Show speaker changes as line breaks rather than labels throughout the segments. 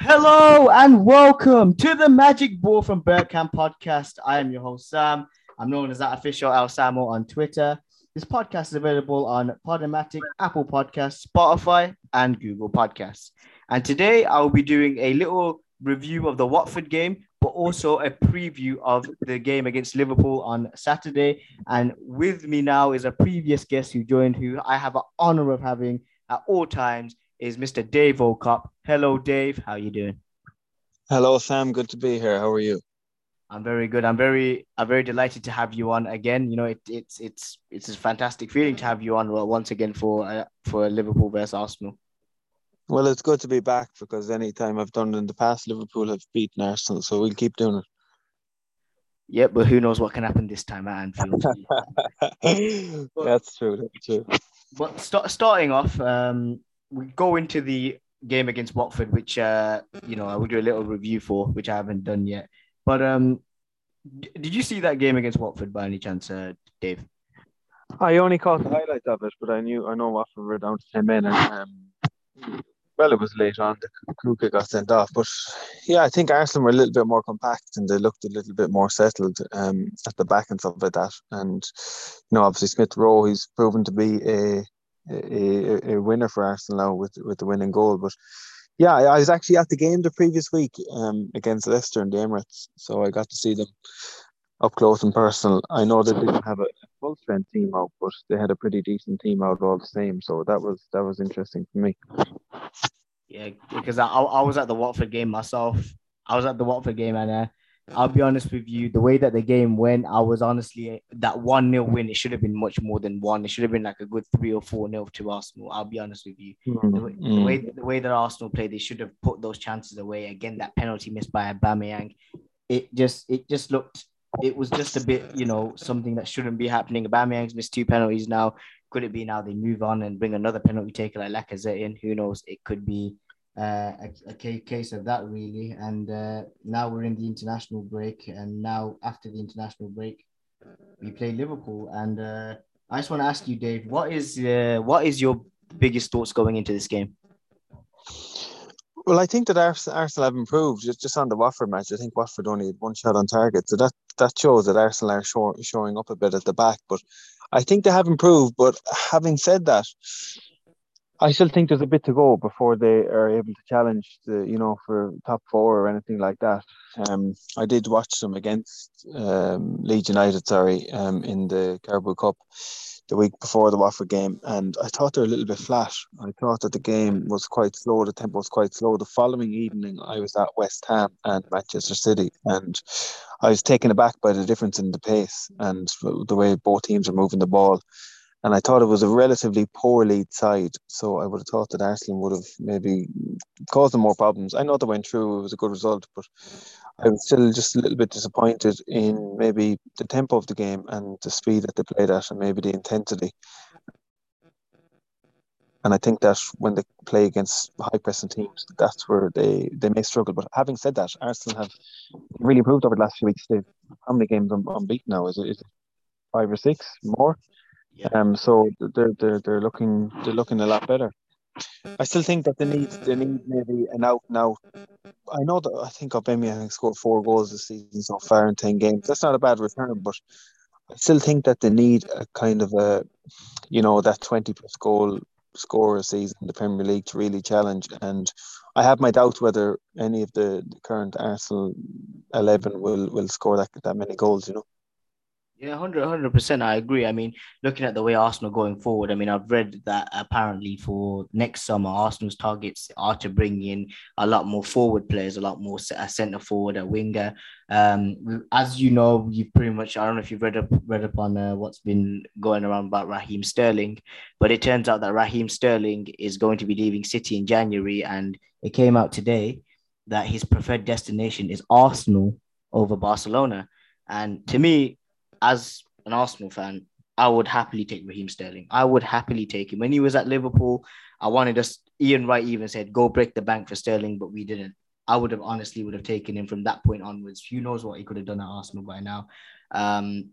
Hello and welcome to the Magic Ball from Bergkamp podcast. I am your host, Sam. I'm known as that official Al Samo on Twitter. This podcast is available on Podomatic, Apple Podcasts, Spotify, and Google Podcasts. And today I will be doing a little review of the Watford game, but also a preview of the game against Liverpool on Saturday. And with me now is a previous guest who joined, who I have an honor of having at all times, is Mr. Dave Okop. Hello, Dave. How are you doing?
Hello, Sam. Good to be here. How are you?
I'm very good. I'm very, I'm very delighted to have you on again. You know, it, it's it's it's a fantastic feeling to have you on once again for uh, for Liverpool versus Arsenal.
Well, it's good to be back because any time I've done it in the past, Liverpool have beaten Arsenal, so we'll keep doing it.
Yeah, but who knows what can happen this time at Anfield?
that's true. That's true.
But st- starting off, um, we go into the game against Watford, which uh, you know I will do a little review for, which I haven't done yet. But um, d- did you see that game against Watford by any chance, uh, Dave?
I only caught the highlights of it, but I knew I know Watford were down to ten men, and um, well, it was late on. The Kucka got sent off, but yeah, I think Arsenal were a little bit more compact and they looked a little bit more settled um, at the back and stuff like that. And you know, obviously Smith Rowe, he's proven to be a a, a winner for Arsenal with with the winning goal. But yeah, I was actually at the game the previous week um, against Leicester in the Emirates, so I got to see them up close and personal. I know they didn't have a full strength team out, but they had a pretty decent team out all the same. So that was that was interesting for me.
Yeah, because I, I was at the Watford game myself. I was at the Watford game, and uh, I'll be honest with you, the way that the game went, I was honestly that one 0 win. It should have been much more than one. It should have been like a good three or four 0 to Arsenal. I'll be honest with you. Mm-hmm. The, way, the, way, the way that Arsenal played, they should have put those chances away. Again, that penalty missed by Aubameyang, it just it just looked. It was just a bit, you know, something that shouldn't be happening. Aubameyang's missed two penalties now. Could it be now they move on and bring another penalty taker like Lacazette in? Who knows? It could be a, a, case of that really. And uh, now we're in the international break, and now after the international break, we play Liverpool. And uh, I just want to ask you, Dave, what is uh, what is your biggest thoughts going into this game?
Well, I think that Arsenal, have improved just, just on the Watford match. I think Watford only had one shot on target, so that that shows that Arsenal are show, showing up a bit at the back. But I think they have improved. But having said that, I still think there's a bit to go before they are able to challenge the, you know, for top four or anything like that. Um, I did watch them against um, Leeds United, sorry, um, in the Carabao Cup the week before the Watford game, and I thought they were a little bit flat. I thought that the game was quite slow, the tempo was quite slow. The following evening, I was at West Ham and Manchester City, and I was taken aback by the difference in the pace and the way both teams are moving the ball and I thought it was a relatively poor Leeds side. So I would have thought that Arsenal would have maybe caused them more problems. I know they went through; it was a good result, but I was still just a little bit disappointed in maybe the tempo of the game and the speed that they played at, and maybe the intensity. And I think that when they play against high pressing teams, that's where they, they may struggle. But having said that, Arsenal have really improved over the last few weeks. They've how many games unbeaten now? Is it, is it five or six more? Yeah. Um, so they're they're they're looking they're looking a lot better. I still think that they need they need maybe an out now. I know that I think Aubameyang scored four goals this season so far in ten games. That's not a bad return, but I still think that they need a kind of a, you know, that twenty plus goal scorer season in the Premier League to really challenge. And I have my doubts whether any of the, the current Arsenal eleven will will score that that many goals. You know.
Yeah, 100 percent. I agree. I mean, looking at the way Arsenal going forward, I mean, I've read that apparently for next summer, Arsenal's targets are to bring in a lot more forward players, a lot more a centre forward, a winger. Um, as you know, you pretty much I don't know if you've read up read up on uh, what's been going around about Raheem Sterling, but it turns out that Raheem Sterling is going to be leaving City in January, and it came out today that his preferred destination is Arsenal over Barcelona. And to me, as an Arsenal fan, I would happily take Raheem Sterling. I would happily take him. When he was at Liverpool, I wanted us. Ian Wright even said, "Go break the bank for Sterling," but we didn't. I would have honestly would have taken him from that point onwards. Who knows what he could have done at Arsenal by now? Um,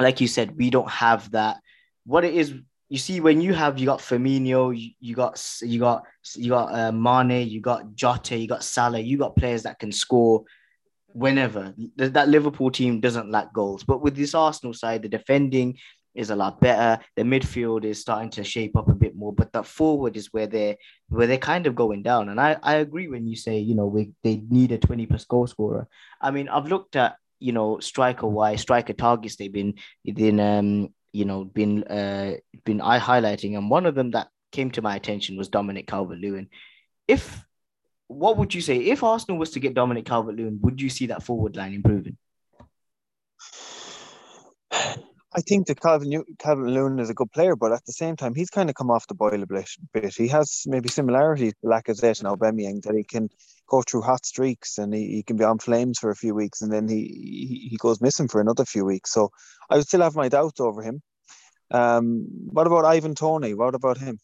like you said, we don't have that. What it is, you see when you have you got Firmino, you, you got you got you got uh, Mane, you got Jota, you got Salah, you got players that can score whenever. That Liverpool team doesn't lack goals, but with this Arsenal side, the defending is a lot better. The midfield is starting to shape up a bit more, but the forward is where they're where they're kind of going down. And I, I agree when you say, you know, we they need a 20 plus goal scorer. I mean, I've looked at, you know, striker wise, striker targets they've been been um, you know, been uh been eye highlighting, and one of them that came to my attention was Dominic Calvert Lewin. If what would you say if Arsenal was to get Dominic Calvert Lewin, would you see that forward line improving?
I think that Calvin Calvin Lewin is a good player, but at the same time, he's kind of come off the boil a bit. He has maybe similarities to Lacazette and Aubameyang that he can go through hot streaks and he, he can be on flames for a few weeks and then he, he he goes missing for another few weeks. So I would still have my doubts over him. Um, what about Ivan Toney? What about him?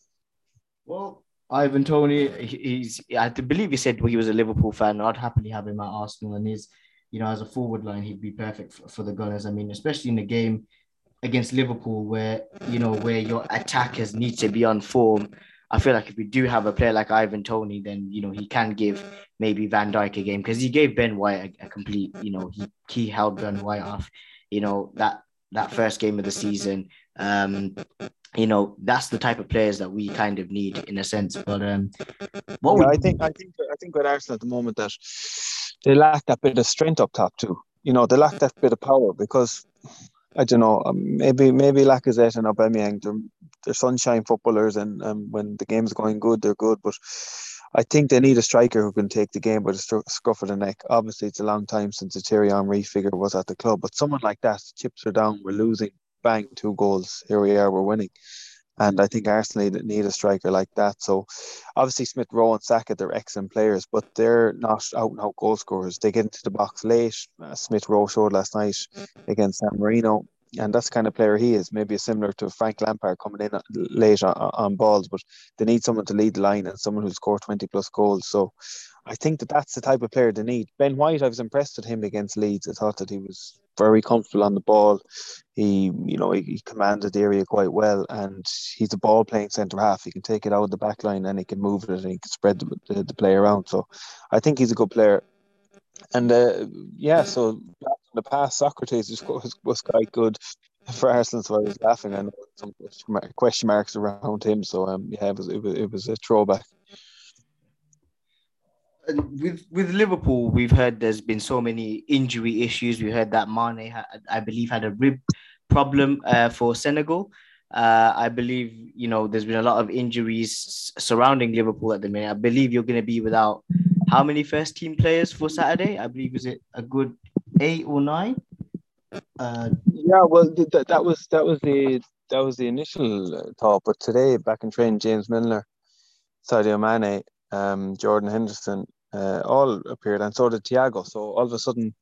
Well, Ivan Toney, he's I believe he said he was a Liverpool fan. I'd happily have him at Arsenal, and he's you know as a forward line he'd be perfect for, for the Gunners. I mean, especially in the game against Liverpool, where you know where your attackers need to be on form. I feel like if we do have a player like Ivan Toney, then you know he can give maybe Van Dijk a game because he gave Ben White a, a, complete. You know he he held Ben White off. You know that that first game of the season. Um, you know that's the type of players that we kind of need in a sense. But um,
what yeah, would... I think I think I think with Arsenal at the moment that they lack that bit of strength up top too. You know they lack that bit of power because I don't know. Um, maybe maybe Lacazette and Aubameyang they're, they're sunshine footballers, and um, when the game's going good, they're good. But I think they need a striker who can take the game by the scruff of the neck. Obviously, it's a long time since the Thierry Henry figure was at the club, but someone like that, chips are down, we're losing, bang, two goals. Here we are, we're winning. And I think Arsenal need a striker like that. So obviously Smith Rowe and Saka, they're excellent players, but they're not out and out goal scorers. They get into the box late. Uh, Smith Rowe showed last night against San Marino. And that's the kind of player he is. Maybe similar to Frank Lampard coming in late on, on balls, but they need someone to lead the line and someone who score 20 plus goals. So I think that that's the type of player they need. Ben White, I was impressed with him against Leeds. I thought that he was very comfortable on the ball. He, you know, he, he commanded the area quite well, and he's a ball playing centre half. He can take it out of the back line and he can move it and he can spread the, the, the play around. So I think he's a good player. And uh, yeah, so in the past, Sokratis was, was quite good for Arsenal, so I was laughing. I know some question marks around him, so um, yeah, it was, it was, it was a throwback
with with Liverpool, we've heard there's been so many injury issues. We heard that Mane, had, I believe, had a rib problem uh, for Senegal. Uh, I believe you know there's been a lot of injuries surrounding Liverpool at the minute. I believe you're going to be without how many first team players for Saturday? I believe is it a good eight or nine?
Uh, yeah, well, th- that was that was the that was the initial uh, thought, but today back in training, James Milner, Sadio Mane, um, Jordan Henderson, uh, all appeared, and so did Thiago. So all of a sudden,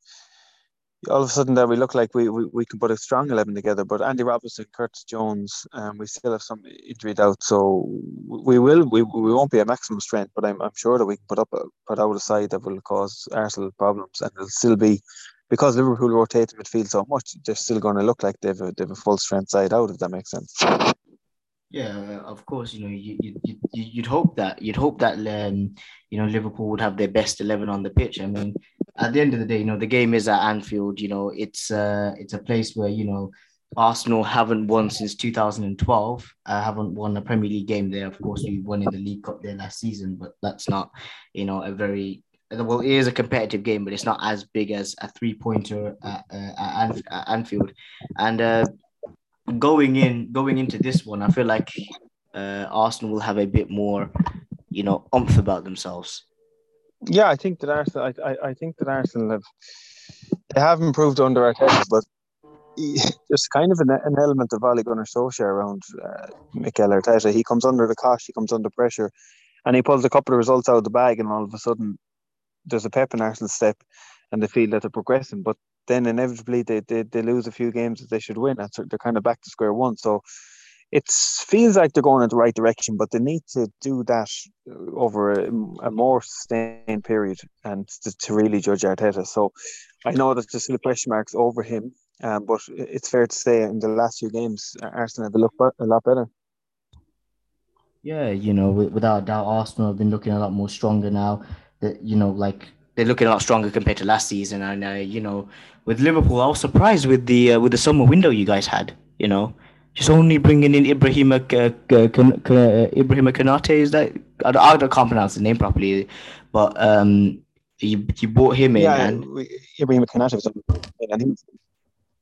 all of a sudden, that we look like we, we, we can put a strong eleven together. But Andy Robertson, Curtis Jones, um, we still have some injury doubt. So we will we, we won't be at maximum strength, but I'm, I'm sure that we can put up a, put out a side that will cause Arsenal problems, and it'll still be because Liverpool rotate the midfield so much. They're still going to look like they've a, they've a full strength side out, if that makes sense.
Yeah, of course. You know, you, you, you you'd hope that you'd hope that um, you know Liverpool would have their best eleven on the pitch. I mean, at the end of the day, you know, the game is at Anfield. You know, it's uh, it's a place where you know Arsenal haven't won since 2012. Uh, haven't won a Premier League game there. Of course, we won in the League Cup there last season, but that's not you know a very well, it is a competitive game, but it's not as big as a three pointer at, uh, at, Anfield. And uh, going in going into this one, I feel like uh, Arsenal will have a bit more, you know, umph about themselves.
Yeah, I think that Arsenal. I, I, I think that Arsenal have they have improved under Arteta, but there's kind of an, an element of Ole Gunnar Solskjaer around uh, Mikel Arteta. He comes under the cosh, he comes under pressure, and he pulls a couple of results out of the bag, and all of a sudden there's a pep in Arsenal step, and they feel that they're progressing. But then inevitably they, they, they lose a few games that they should win, they're kind of back to square one. So it feels like they're going in the right direction, but they need to do that over a, a more sustained period and to, to, really judge Arteta. So I know that there's still question marks over him, um, but it's fair to say in the last few games, Arsenal have looked a lot better.
Yeah, you know, without doubt, Arsenal have been looking a lot more stronger now. That you know, like they're looking a lot stronger compared to last season. And uh, you know, with Liverpool, I was surprised with the uh, with the summer window you guys had. You know, just only bringing in Ibrahim uh, Ibrahim Konate. Is that I, I can't pronounce the name properly, but um, you you bought him in.
Yeah,
and...
Ibrahim Konate was and he's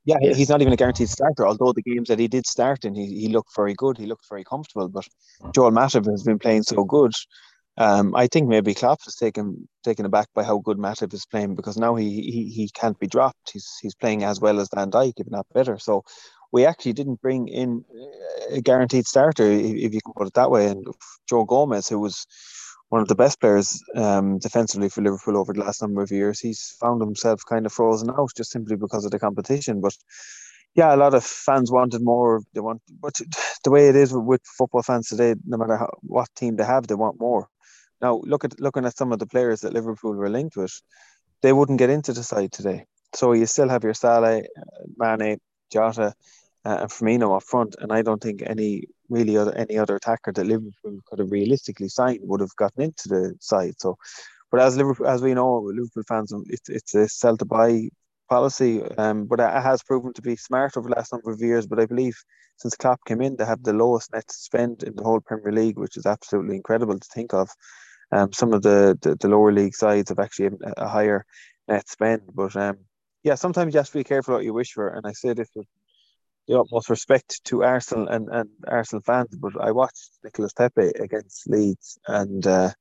yeah, yeah, he's not even a guaranteed starter. Although the games that he did start in, he, he looked very good. He looked very comfortable. But Joel Matip has been playing so good. Um, I think maybe Klopp is taken taken aback by how good Matip is playing because now he, he he can't be dropped. He's he's playing as well as Van Dijk, if not better. So we actually didn't bring in a guaranteed starter, if, you can put it that way. And Joe Gomez, who was one of the best players um, defensively for Liverpool over the last number of years. He's found himself kind of frozen out just simply because of the competition. But yeah, a lot of fans wanted more. They want, but the way it is with, football fans today, no matter how, what team they have, they want more. Now, look at looking at some of the players that Liverpool were linked with, they wouldn't get into the side today. So you still have your Salah, Mane, Jota, uh, and Firmino up front, and I don't think any really other any other attacker that Liverpool could have realistically signed would have gotten into the side. So, but as Liverpool, as we know, Liverpool fans, um, it's it's a sell to buy policy, um, but it has proven to be smart over the last number of years. But I believe since Klopp came in, they have the lowest net spend in the whole Premier League, which is absolutely incredible to think of. Um, some of the, the, the lower league sides have actually a, a higher net spend, but um, yeah, sometimes you have to be careful what you wish for. And I say this with the utmost respect to Arsenal and, and Arsenal fans, but I watched Nicolas Pepe against Leeds, and uh,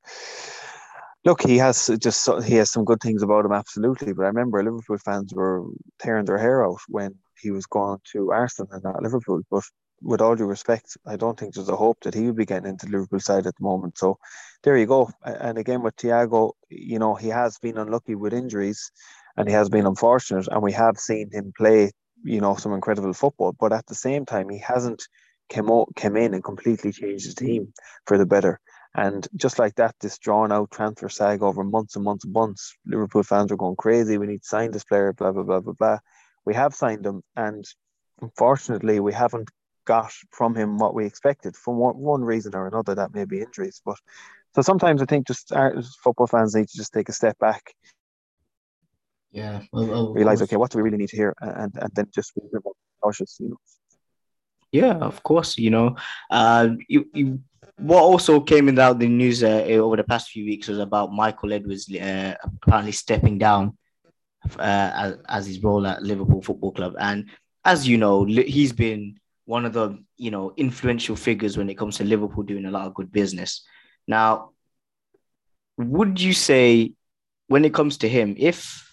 look, he has just he has some good things about him, absolutely. But I remember Liverpool fans were tearing their hair out when he was going to Arsenal and not Liverpool. But with all due respect, I don't think there's a hope that he would be getting into Liverpool side at the moment. So there you go. And again with Thiago, you know, he has been unlucky with injuries and he has been unfortunate, and we have seen him play you know some incredible football, but at the same time he hasn't came out, came in and completely changed his team for the better. And just like that, this drawn out transfer sag over months and months and months, Liverpool fans are going crazy. We need to sign this player, blah blah blah blah blah. We have signed him, and unfortunately, we haven't got from him what we expected for one, one reason or another. That may be injuries, but so sometimes I think just our football fans need to just take a step back
yeah. Well, well,
realize, okay, what do we really need to hear? And, and then just be more cautious, you know.
Yeah, of course. You know, uh, you, you, what also came in out the news uh, over the past few weeks was about Michael Edwards uh, apparently stepping down uh, as, as his role at Liverpool Football Club. And as you know, he's been one of the you know influential figures when it comes to Liverpool doing a lot of good business. Now, would you say when it comes to him, if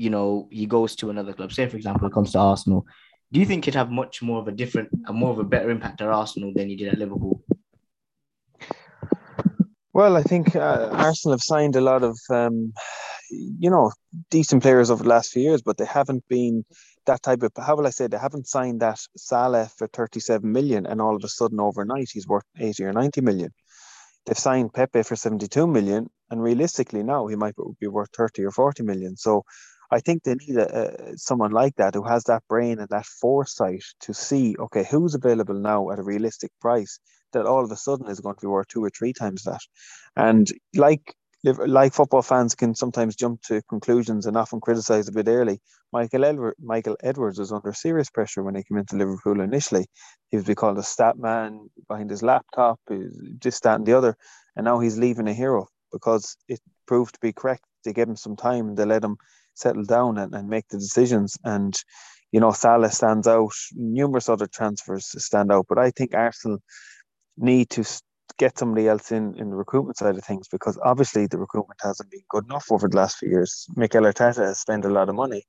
you know, he goes to another club, say for example, it comes to Arsenal, do you think he'd have much more of a different, a more of a better impact at Arsenal than he did at Liverpool?
Well, I think uh, Arsenal have signed a lot of, um, you know, decent players over the last few years, but they haven't been that type of. How will I say? They haven't signed that Salah for thirty-seven million, and all of a sudden overnight he's worth eighty or ninety million. They've signed Pepe for seventy-two million, and realistically now he might be worth thirty or forty million. So I think they need a, a, someone like that who has that brain and that foresight to see, okay, who's available now at a realistic price that all of a sudden is going to be worth two or three times that. And like like football fans can sometimes jump to conclusions and often criticize a bit early. Michael Edward, Michael Edwards was under serious pressure when he came into Liverpool initially. He was be called a stat man behind his laptop, this, that, and the other. And now he's leaving a hero because it proved to be correct. They gave him some time. and They let him settle down and, and make the decisions. And, you know, Salah stands out, numerous other transfers stand out. But I think Arsenal need to get somebody else in in the recruitment side of things because obviously the recruitment hasn't been good enough over the last few years. Mikel Arteta has spent a lot of money,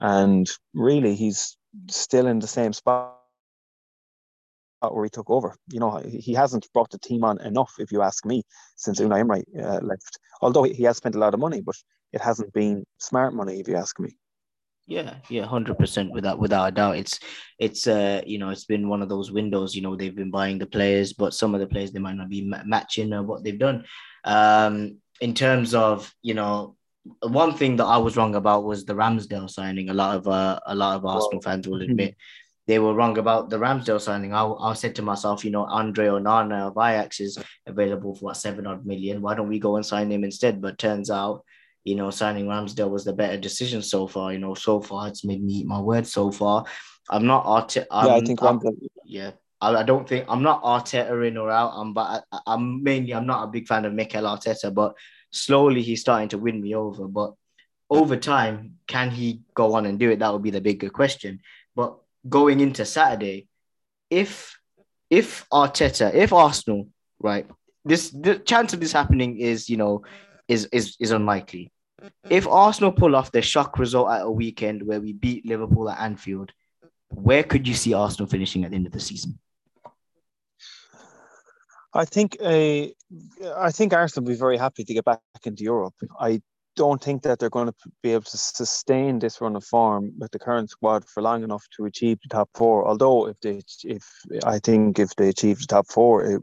and really he's still in the same spot where he took over. You know, he hasn't brought the team on enough, if you ask me, since Unai Emery uh, left. Although he has spent a lot of money, but it hasn't been smart money, if you ask me.
Yeah, yeah, hundred percent. Without without a doubt, it's it's uh you know it's been one of those windows. You know they've been buying the players, but some of the players they might not be matching uh, what they've done. Um, in terms of you know one thing that I was wrong about was the Ramsdale signing. A lot of uh, a lot of Arsenal fans will admit they were wrong about the Ramsdale signing. I, I said to myself, you know, Andre Onana of Ajax is available for what seven odd million. Why don't we go and sign him instead? But turns out, you know, signing Ramsdale was the better decision so far. You know, so far it's made me eat my words so far. I'm not Arteta.
Yeah, I think Ramsdale.
Yeah, I, I, don't think I'm not Arteta in or out. I'm but I, I'm mainly I'm not a big fan of Mikel Arteta, but slowly he's starting to win me over. But over time, can he go on and do it? That would be the bigger question. But going into Saturday, if if Arteta, if Arsenal, right, this the chance of this happening is you know is is is unlikely. If Arsenal pull off the shock result at a weekend where we beat Liverpool at Anfield, where could you see Arsenal finishing at the end of the season?
I think uh, I think Arsenal will be very happy to get back into Europe. I don't think that they're going to be able to sustain this run of form with the current squad for long enough to achieve the top four. Although if they if I think if they achieve the top four, it,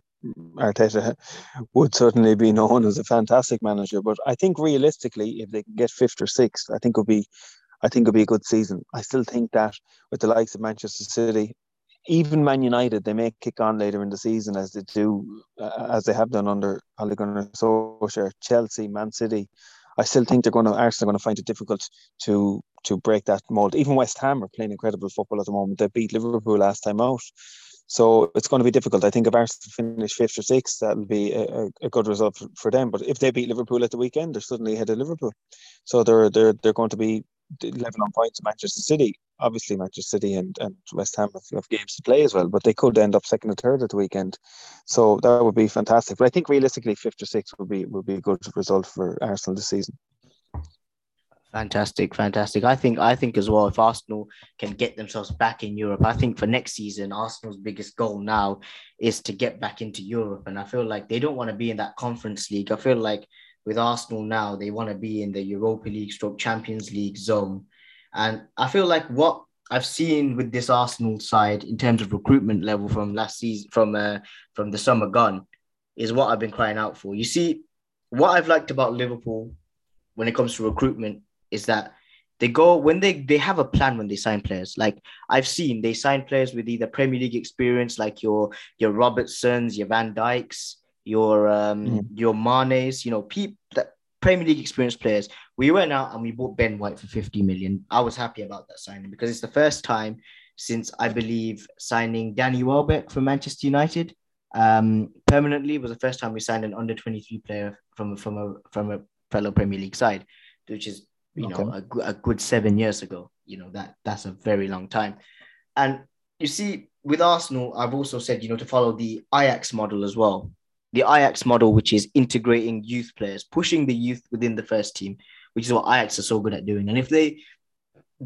Arteta would certainly be known as a fantastic manager. But I think realistically, if they can get fifth or sixth, I think it'll be I think it'll be a good season. I still think that with the likes of Manchester City, even Man United, they may kick on later in the season as they do, uh, as they have done under Ole Gunnar Solskjaer. Chelsea, Man City, I still think they're going to Arsenal are going to find it difficult to to break that mold. Even West Ham are playing incredible football at the moment. They beat Liverpool last time out. So it's going to be difficult. I think if Arsenal finish fifth or sixth, that'll be a, a good result for, them. But if they beat Liverpool at the weekend, they're suddenly ahead of Liverpool. So they're they're they're going to be level on points Manchester City. Obviously, Manchester City and, and West Ham have, have, games to play as well, but they could end up second or third at the weekend. So that would be fantastic. But I think realistically, fifth or sixth would be would be a good result for Arsenal this season.
Fantastic, fantastic. I think I think as well if Arsenal can get themselves back in Europe, I think for next season Arsenal's biggest goal now is to get back into Europe and I feel like they don't want to be in that conference league. I feel like with Arsenal now they want to be in the Europa League stroke Champions League zone. And I feel like what I've seen with this Arsenal side in terms of recruitment level from last season from uh, from the summer gone is what I've been crying out for. You see, what I've liked about Liverpool when it comes to recruitment is that they go when they they have a plan when they sign players. Like I've seen they sign players with either Premier League experience, like your your Robertsons, your Van Dijks, your um mm. your Manes, you know, people that Premier League experienced players. We went out and we bought Ben White for 50 million. I was happy about that signing because it's the first time since I believe signing Danny Welbeck from Manchester United um, permanently was the first time we signed an under 23 player from from a from a fellow Premier League side, which is you okay. know a, a good seven years ago you know that that's a very long time. And you see with arsenal i've also said you know to follow the ajax model as well. The ajax model which is integrating youth players pushing the youth within the first team which is what ajax are so good at doing. And if they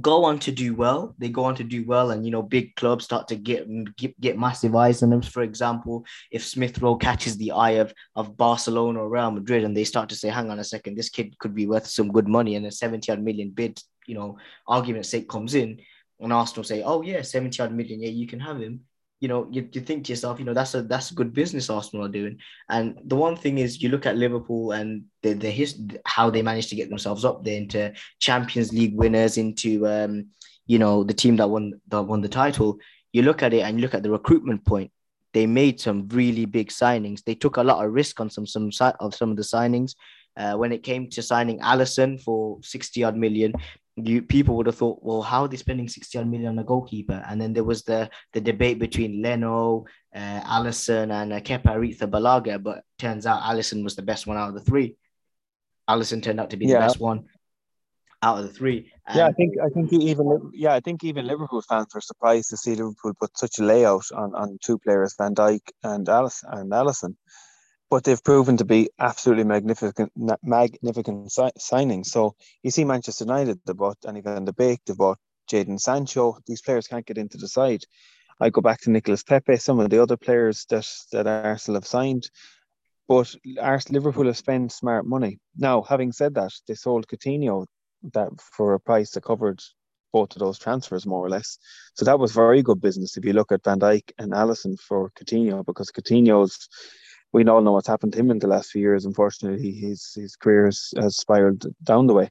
go on to do well. They go on to do well, and you know, big clubs start to get get, get massive eyes on them. For example, if Smith Rowe catches the eye of of Barcelona or Real Madrid, and they start to say, "Hang on a second, this kid could be worth some good money," and a seventy odd million bid, you know, argument sake comes in, and Arsenal say, "Oh yeah, seventy odd million, yeah, you can have him." You know, you, you think to yourself, you know, that's a that's a good business Arsenal are doing. And the one thing is, you look at Liverpool and the the his how they managed to get themselves up there into Champions League winners, into um, you know, the team that won that won the title. You look at it and you look at the recruitment point. They made some really big signings. They took a lot of risk on some some of some of the signings. Uh, when it came to signing Alisson for 60 odd million, you people would have thought, well, how are they spending 60 odd million on a goalkeeper? And then there was the the debate between Leno, uh, Alisson, and uh, Kepa Arrizabalaga, but turns out Alisson was the best one out of the three. Alisson turned out to be yeah. the best one out of the three.
And yeah, I think I think even yeah, I think even Liverpool fans were surprised to see Liverpool put such a layout on, on two players, Van Dijk and Alisson and Alisson but they've proven to be absolutely magnificent, magnificent signings. So you see Manchester United, they bought Danny Van de Beek, they bought Jadon Sancho. These players can't get into the side. I go back to Nicolas Pepe, some of the other players that that Arsenal have signed, but Arsenal, Liverpool have spent smart money. Now, having said that, they sold Coutinho that for a price that covered both of those transfers more or less. So that was very good business if you look at Van Dijk and Alisson for Coutinho because Coutinho's we all know what's happened to him in the last few years. Unfortunately, his his career has, has spiraled down the way.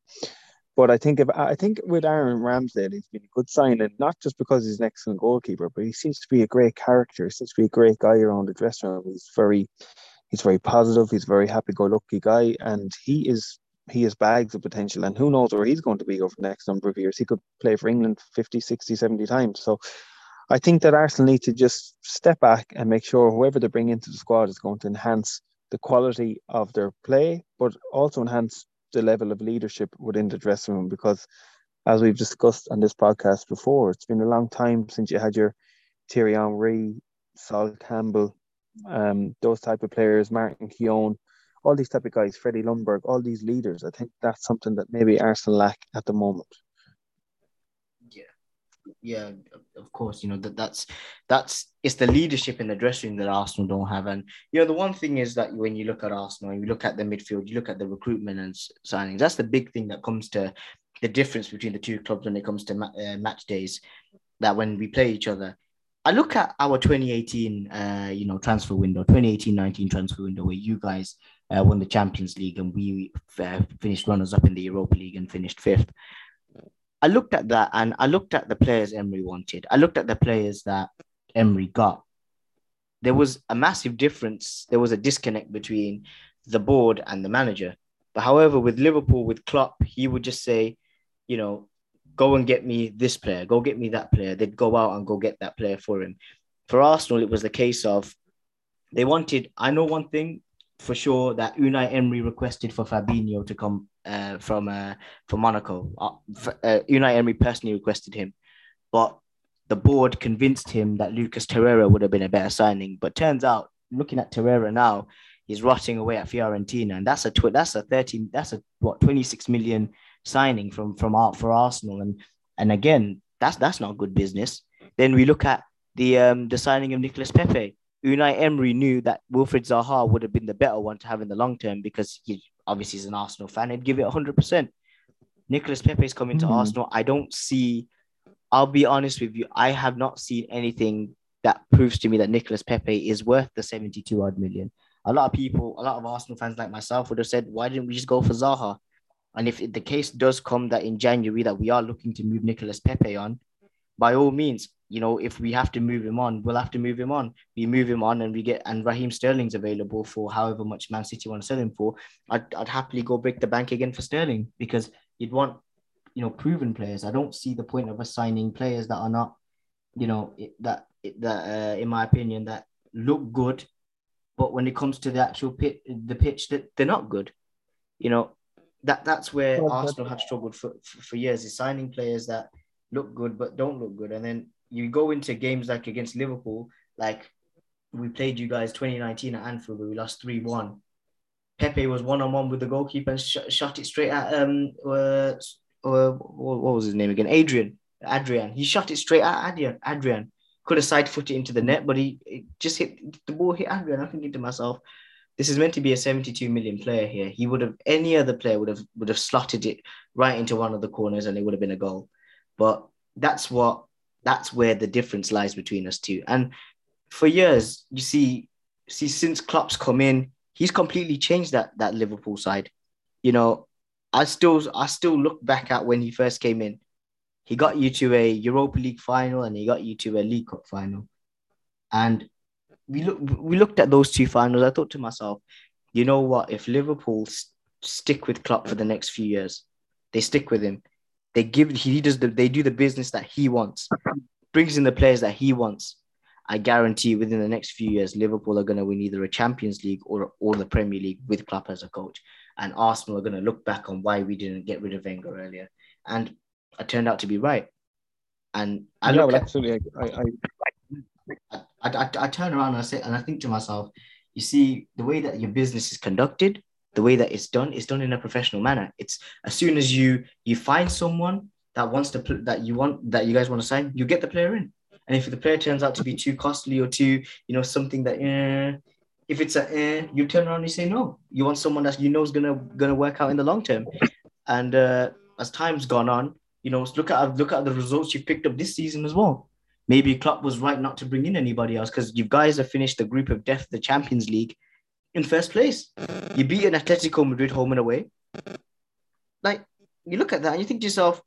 But I think if I think with Aaron Ramsdale, he's been a good signing, not just because he's an excellent goalkeeper, but he seems to be a great character. He seems to be a great guy around the dressing room. He's very, he's very positive. He's a very happy-go-lucky guy, and he is he has bags of potential. And who knows where he's going to be over the next number of years? He could play for England 50, 60, 70 times. So I think that Arsenal need to just step back and make sure whoever they bring into the squad is going to enhance the quality of their play, but also enhance the level of leadership within the dressing room because as we've discussed on this podcast before, it's been a long time since you had your Thierry Henry, Sol Campbell, um, those type of players, Martin Keown, all these type of guys, Freddie Ljungberg, all these leaders. I think that's something that maybe Arsenal lack at the moment
yeah, of course, you know that that's that's it's the leadership in the dressing room that Arsenal don't have, and you know the one thing is that when you look at Arsenal and you look at the midfield, you look at the recruitment and signings. That's the big thing that comes to the difference between the two clubs when it comes to ma- uh, match days. That when we play each other, I look at our 2018, uh, you know, transfer window, 2018-19 transfer window, where you guys uh, won the Champions League and we uh, finished runners up in the Europa League and finished fifth. I looked at that and I looked at the players Emery wanted. I looked at the players that Emery got. There was a massive difference. There was a disconnect between the board and the manager. But however, with Liverpool, with Klopp, he would just say, you know, go and get me this player, go get me that player. They'd go out and go get that player for him. For Arsenal, it was the case of they wanted, I know one thing for sure that Unai Emery requested for Fabinho to come uh, from uh, from Monaco. Uh, uh, Unai Emery personally requested him, but the board convinced him that Lucas Torreira would have been a better signing. But turns out, looking at Torreira now, he's rotting away at Fiorentina, and that's a tw- that's a thirteen that's a what twenty six million signing from from art for Arsenal, and and again that's that's not good business. Then we look at the um the signing of Nicolas Pepe. Unai Emery knew that Wilfried Zaha would have been the better one to have in the long term because he obviously he's an Arsenal fan, he'd give it 100%. Nicolas Pepe is coming to mm-hmm. Arsenal. I don't see, I'll be honest with you, I have not seen anything that proves to me that Nicolas Pepe is worth the 72 odd million. A lot of people, a lot of Arsenal fans like myself would have said, why didn't we just go for Zaha? And if the case does come that in January that we are looking to move Nicolas Pepe on, by all means, you know, if we have to move him on, we'll have to move him on. We move him on and we get and Raheem Sterling's available for however much Man City want to sell him for. I'd, I'd happily go break the bank again for Sterling because you'd want, you know, proven players. I don't see the point of us signing players that are not, you know, that that uh, in my opinion that look good, but when it comes to the actual pit, the pitch, that they're not good. You know, that that's where Arsenal have struggled for, for, for years is signing players that look good but don't look good, and then you go into games like against Liverpool, like we played you guys 2019 at Anfield where we lost 3 1. Pepe was one on one with the goalkeeper and sh- shot it straight at um uh, uh, what was his name again? Adrian. Adrian. He shot it straight at Adrian. Adrian could have side footed into the net, but he just hit the ball hit Adrian. I'm thinking to myself, this is meant to be a 72 million player here. He would have any other player would have would have slotted it right into one of the corners and it would have been a goal. But that's what that's where the difference lies between us two. And for years, you see, see since Klopp's come in, he's completely changed that that Liverpool side. You know, I still I still look back at when he first came in. He got you to a Europa League final and he got you to a League Cup final. And we look we looked at those two finals. I thought to myself, you know what? If Liverpool st- stick with Klopp for the next few years, they stick with him they give he does the they do the business that he wants, brings in the players that he wants. I guarantee within the next few years, Liverpool are going to win either a Champions League or or the Premier League with Klopp as a coach, and Arsenal are going to look back on why we didn't get rid of Wenger earlier, and I turned out to be right. And I
yeah, well, at, absolutely, I, I,
I, I, I turn around and I say, and I think to myself, you see, the way that your business is conducted, the way that it's done is done in a professional manner. It's as soon as you you find someone that wants to pl- that you want that you guys want to sign, you get the player in. And if the player turns out to be too costly or too, you know, something that eh, if it's a eh, you turn around and you say no. You want someone that you know is gonna gonna work out in the long term. And uh, as time's gone on, you know, look at look at the results you've picked up this season as well. Maybe Klopp was right not to bring in anybody else because you guys have finished the group of death, the Champions League, in first place. You beat an Atletico Madrid home and away. Like you look at that and you think to yourself,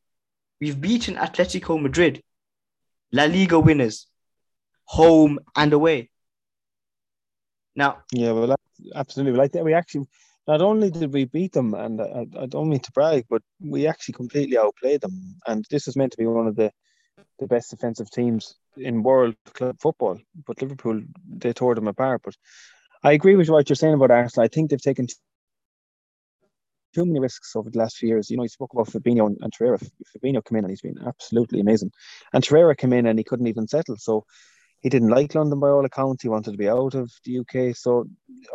we've beaten Atletico Madrid, La Liga winners, home and away. Now,
yeah, well, absolutely. Like that, we actually not only did we beat them, and I, I, don't mean to brag, but we actually completely outplayed them. And this was meant to be one of the the best defensive teams in world club football. But Liverpool, they tore them apart. But I agree with what you're saying about Arsenal. I think they've taken too many risks over the last few years. You know, you spoke about Fabinho and, and Torreira. Fabinho came in and he's been absolutely amazing. And Torreira came in and he couldn't even settle. So he didn't like London by all accounts. He wanted to be out of the UK. So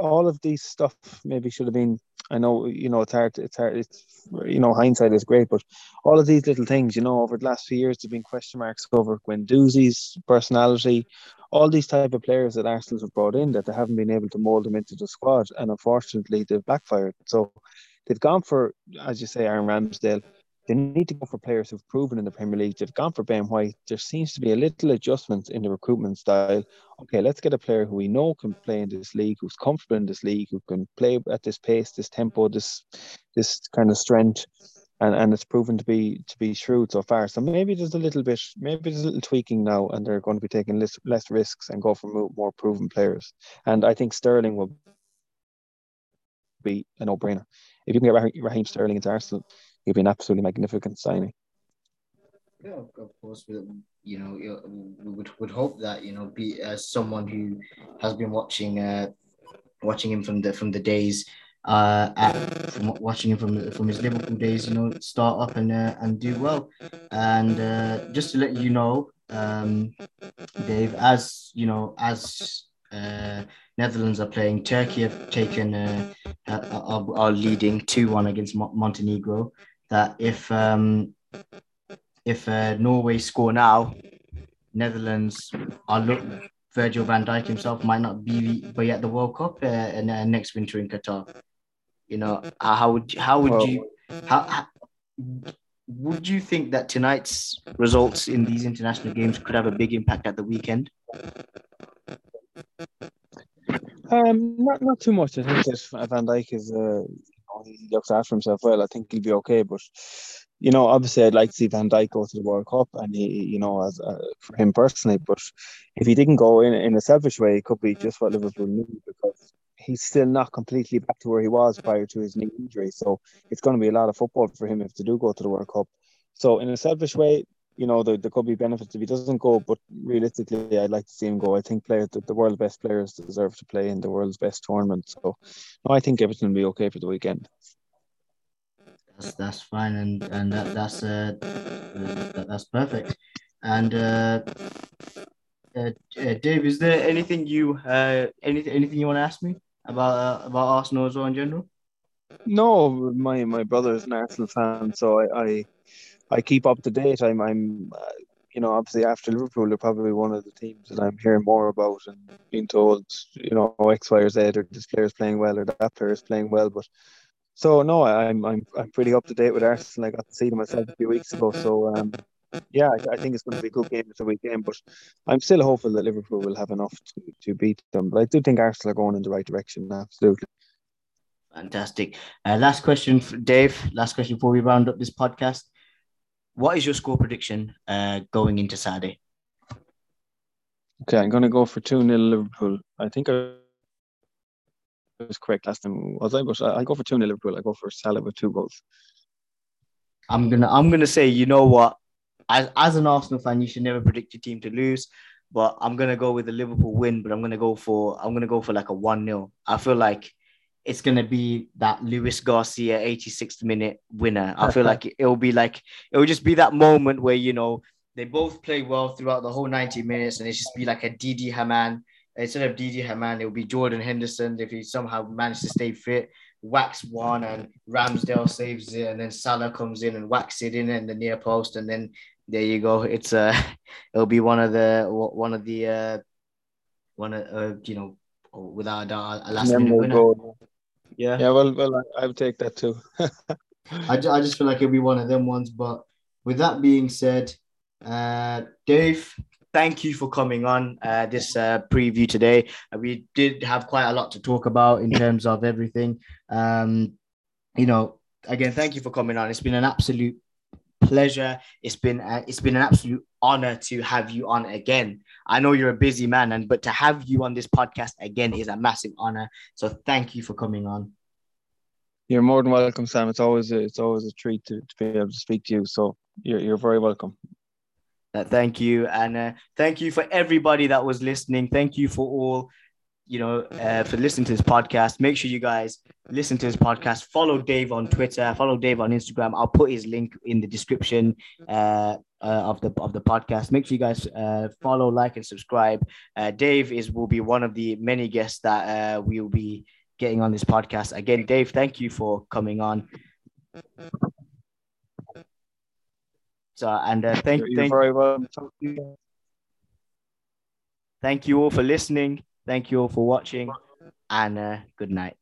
all of these stuff maybe should have been. I know you know it's hard. It's hard. It's you know hindsight is great, but all of these little things, you know, over the last few years, there've been question marks over Guendouzi's personality, all these type of players that Arsenal have brought in that they haven't been able to mold them into the squad, and unfortunately they've backfired. So they've gone for, as you say, Aaron Ramsdale they need to go for players who've proven in the Premier League. They've gone for Ben White. There seems to be a little adjustment in the recruitment style. Okay, let's get a player who we know can play in this league, who's comfortable in this league, who can play at this pace, this tempo, this this kind of strength, and, and it's proven to be to be shrewd so far. So maybe there's a little bit, maybe there's a little tweaking now, and they're going to be taking less less risks and go for more, more proven players. And I think Sterling will be a no-brainer. If you can get Raheem Sterling into Arsenal he'd be an absolutely magnificent signing.
Yeah, of course. You know, we would, would hope that you know, be as someone who has been watching, uh, watching him from the from the days, uh, at, from watching him from from his Liverpool days, you know, start up and uh, and do well. And uh, just to let you know, um, Dave, as you know, as uh, Netherlands are playing. Turkey have taken uh, are, are leading two one against Montenegro that if um, if uh, Norway score now, Netherlands are look Virgil van Dijk himself might not be be at the World Cup uh, uh, next winter in Qatar. You know how would how would well, you how, how would you think that tonight's results in these international games could have a big impact at the weekend?
Um, not not too much. I think that Van Dijk is uh, he looks after himself well, I think he'll be okay. But you know, obviously, I'd like to see Van Dijk go to the World Cup, and he, you know, as uh, for him personally. But if he didn't go in in a selfish way, it could be just what Liverpool need because he's still not completely back to where he was prior to his knee injury. So it's going to be a lot of football for him if they do go to the World Cup. So in a selfish way, you know, there, there could be benefits if he doesn't go, but realistically, I'd like to see him go. I think players, the, the world's best players deserve to play in the world's best tournament. So, no, I think everything will be okay for the weekend.
That's that's fine, and and that, that's uh, that, that's perfect. And uh, uh, uh, Dave, is there anything you uh anything anything you want to ask me about uh, about Arsenal as well in general?
No, my my brother is an Arsenal fan, so I, I I keep up to date. I'm, I'm, uh, you know, obviously after Liverpool, they're probably one of the teams that I'm hearing more about and being told, you know, X, Y, or Z, or this player is playing well, or that player is playing well. But so no, I'm, I'm, I'm pretty up to date with Arsenal. I got to see them myself a few weeks ago. So um, yeah, I, I, think it's going to be a good game this weekend. But I'm still hopeful that Liverpool will have enough to, to beat them. But I do think Arsenal are going in the right direction. Absolutely.
Fantastic. Uh, last question, for Dave. Last question before we round up this podcast. What is your score prediction uh, going into Saturday?
Okay, I'm going to go for 2 0 Liverpool. I think I was correct last time, was I? But I, go for 2 0 Liverpool. I go for Salah with two goals.
I'm gonna I'm gonna say, you know what? As as an Arsenal fan, you should never predict your team to lose. But I'm gonna go with the Liverpool win, but I'm gonna go for I'm gonna go for like a 1-0. I feel like it's going to be that Luis Garcia 86th minute winner. I feel like it will be like, it will just be that moment where, you know, they both play well throughout the whole 90 minutes and it's just be like a Didi Hamann. Instead of Didi Hamann, it will be Jordan Henderson if he somehow managed to stay fit, whacks one and Ramsdale saves it and then Salah comes in and whacks it in in the near post and then there you go. It's uh it'll be one of the one of the uh one of uh, you know without a doubt a last minute winner. Goal.
Yeah. Yeah. Well, well, I, would take that too.
I, I just feel like it'll be one of them ones. But with that being said, uh, Dave, thank you for coming on uh, this uh, preview today. Uh, we did have quite a lot to talk about in terms of everything. Um, you know, again, thank you for coming on. It's been an absolute pleasure. It's been uh, it's been an absolute honor to have you on again. I know you're a busy man, and but to have you on this podcast again is a massive honor. So thank you for coming on.
You're more than welcome, Sam. It's always a, it's always a treat to, to be able to speak to you. So you're you're very welcome.
Uh, thank you, and uh, thank you for everybody that was listening. Thank you for all you know, uh, for listening to this podcast. Make sure you guys listen to this podcast. Follow Dave on Twitter. Follow Dave on Instagram. I'll put his link in the description uh, uh, of the of the podcast. Make sure you guys uh, follow, like, and subscribe. Uh, Dave is will be one of the many guests that uh, we will be getting on this podcast. Again, Dave, thank you for coming on. So and uh, thank,
You're
thank,
very welcome.
thank you all for listening. Thank you all for watching, and uh, good night.